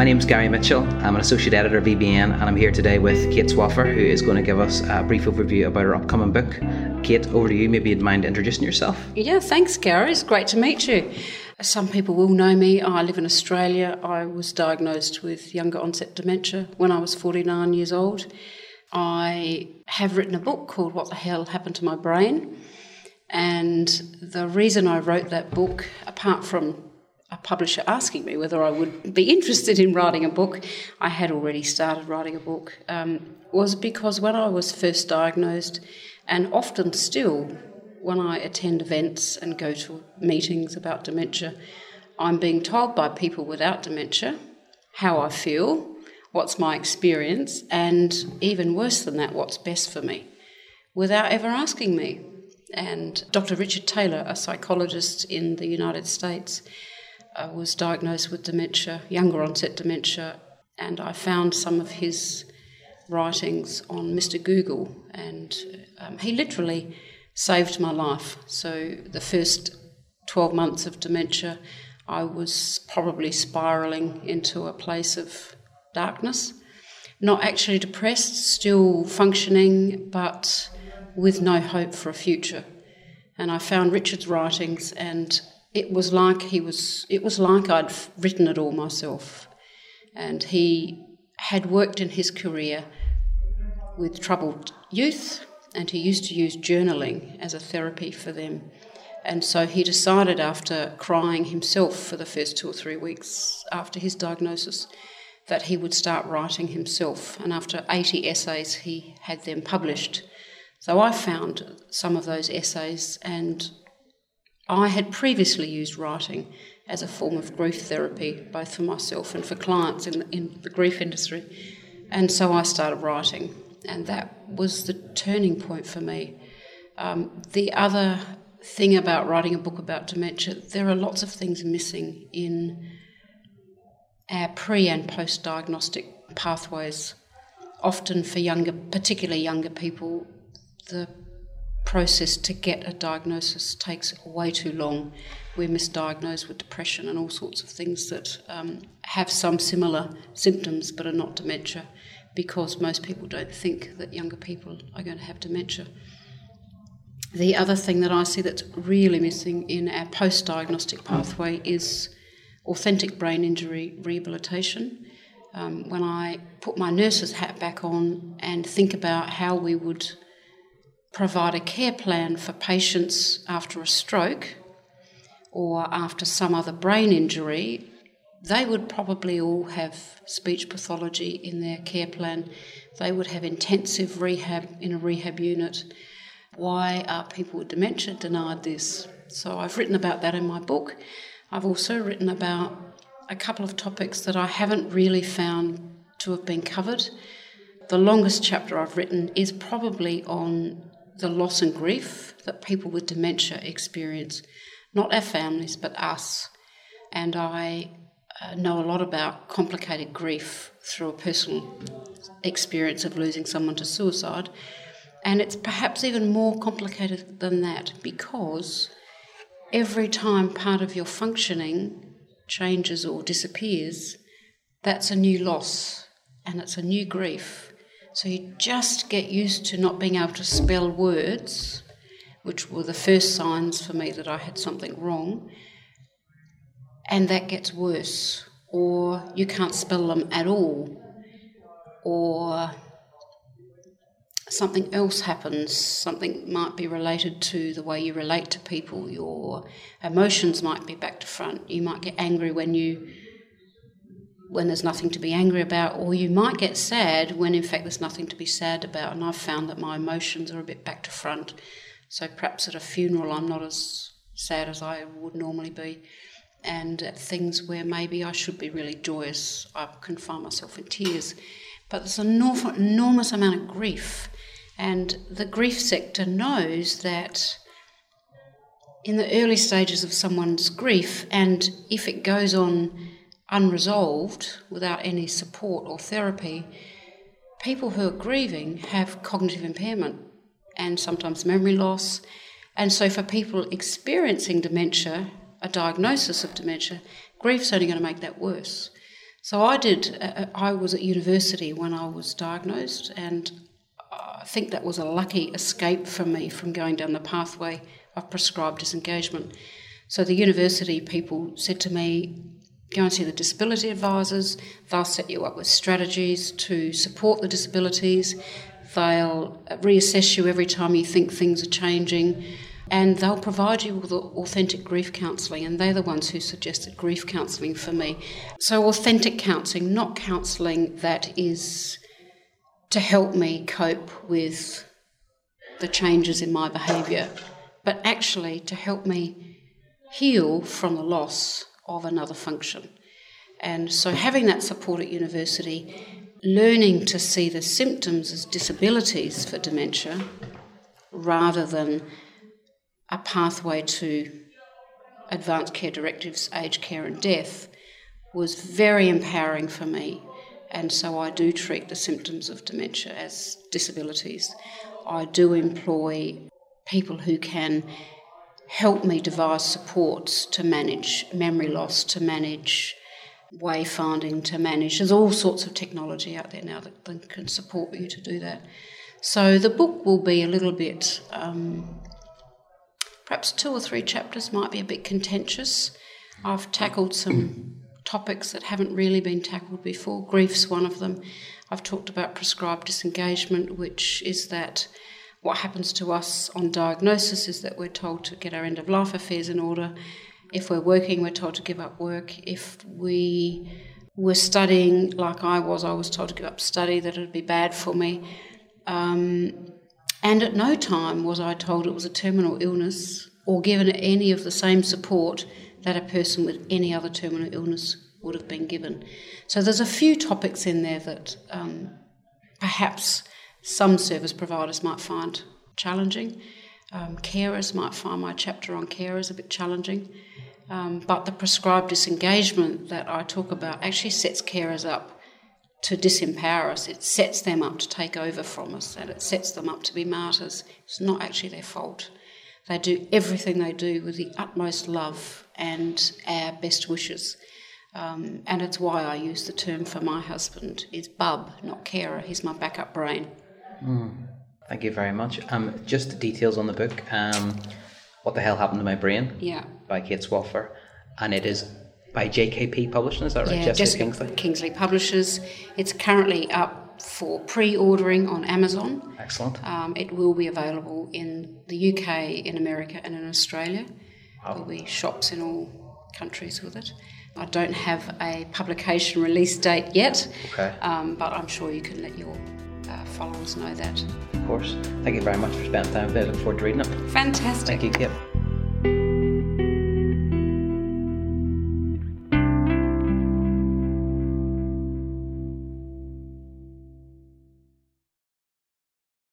My name is Gary Mitchell. I'm an associate editor of EBN, and I'm here today with Kate Swaffer, who is going to give us a brief overview about her upcoming book. Kate, over to you. Maybe you'd mind introducing yourself. Yeah, thanks, Gary. It's great to meet you. Some people will know me. I live in Australia. I was diagnosed with younger onset dementia when I was 49 years old. I have written a book called What the Hell Happened to My Brain. And the reason I wrote that book, apart from publisher asking me whether I would be interested in writing a book, I had already started writing a book, um, was because when I was first diagnosed, and often still when I attend events and go to meetings about dementia, I'm being told by people without dementia how I feel, what's my experience, and even worse than that, what's best for me, without ever asking me. And Dr. Richard Taylor, a psychologist in the United States, uh, was diagnosed with dementia, younger onset dementia, and I found some of his writings on Mr. Google, and um, he literally saved my life. So the first 12 months of dementia, I was probably spiraling into a place of darkness. Not actually depressed, still functioning, but with no hope for a future. And I found Richard's writings and it was like he was it was like I'd written it all myself. And he had worked in his career with troubled youth and he used to use journaling as a therapy for them. And so he decided after crying himself for the first two or three weeks after his diagnosis that he would start writing himself. And after 80 essays, he had them published. So I found some of those essays and I had previously used writing as a form of grief therapy, both for myself and for clients in, in the grief industry. And so I started writing, and that was the turning point for me. Um, the other thing about writing a book about dementia, there are lots of things missing in our pre and post diagnostic pathways. Often for younger, particularly younger people, the process to get a diagnosis takes way too long. We're misdiagnosed with depression and all sorts of things that um, have some similar symptoms but are not dementia because most people don't think that younger people are going to have dementia. The other thing that I see that's really missing in our post diagnostic pathway is authentic brain injury rehabilitation. Um, when I put my nurse's hat back on and think about how we would provide a care plan for patients after a stroke or after some other brain injury, they would probably all have speech pathology in their care plan. They would have intensive rehab in a rehab unit. Why are people with dementia denied this? So I've written about that in my book. I've also written about a couple of topics that I haven't really found to have been covered. The longest chapter I've written is probably on the loss and grief that people with dementia experience, not our families, but us. And I uh, know a lot about complicated grief through a personal experience of losing someone to suicide. And it's perhaps even more complicated than that because every time part of your functioning changes or disappears, that's a new loss and it's a new grief. So you just get used to not being able to spell words, which were the first signs for me that I had something wrong, and that gets worse, or you can't spell them at all, or something else happens, something might be related to the way you relate to people, your emotions might be back to front. You might get angry when you when there's nothing to be angry about, or you might get sad when in fact there's nothing to be sad about. And I've found that my emotions are a bit back to front. So perhaps at a funeral I'm not as sad as I would normally be. And at things where maybe I should be really joyous, I can find myself in tears. But there's an enormous amount of grief. And the grief sector knows that in the early stages of someone's grief, and if it goes on unresolved without any support or therapy, people who are grieving have cognitive impairment and sometimes memory loss. And so, for people experiencing dementia, a diagnosis of dementia, grief's only going to make that worse. So I did, uh, I was at university when I was diagnosed, and I think that was a lucky escape for me from going down the pathway of prescribed disengagement. So the university people said to me, go and see the disability advisors, they'll set you up with strategies to support the disabilities, they'll reassess you every time you think things are changing and they'll provide you with authentic grief counselling, and they're the ones who suggested grief counselling for me. So, authentic counselling, not counselling that is to help me cope with the changes in my behaviour, but actually to help me heal from the loss of another function. And so, having that support at university, learning to see the symptoms as disabilities for dementia rather than a pathway to advanced care directives, aged care, and death was very empowering for me. And so I do treat the symptoms of dementia as disabilities. I do employ people who can help me devise supports to manage memory loss, to manage wayfinding, to manage. There's all sorts of technology out there now that, can support you to do that. So the book will be a little bit um, Perhaps two or three chapters might be a bit contentious. I've tackled some topics that haven't really been tackled before. Grief's one of them. I've talked about prescribed disengagement, which is that what happens to us on diagnosis is that we're told to get our end of life affairs in order. If we're working, we're told to give up work. If we were studying, like I was, I was told to give up study, that it would be bad for me. Um, and at no time was I told it was a terminal illness or given any of the same support that a person with any other terminal illness would have been given. So there's a few topics in there that um, perhaps some service providers might find challenging. Um, carers might find my chapter on carers a bit challenging. Um, but the prescribed disengagement that I talk about actually sets carers up to disempower us. It sets them up to take over from us and it sets them up to be martyrs. It's not actually their fault. They do everything they do with the utmost love and our best wishes. Um, and it's why I use the term for my husband is bub, not carer. He's my backup brain. Mm. Thank you very much. Um, just details on the book. Um, what the hell happened to my brain? Yeah. By Kate Swaffer, and it is by JKP Publishing, is that right? Yeah, Jessica, Jessica Kingsley. Kingsley Publishers. It's currently up for pre-ordering on Amazon. Excellent. Um, it will be available in the UK, in America, and in Australia. Wow. There'll be shops in all countries with it. I don't have a publication release date yet, okay. um, but I'm sure you can let your uh, followers know that. Of course. Thank you very much for spending time with me. I look forward to reading it. Fantastic. Thank you, Kate.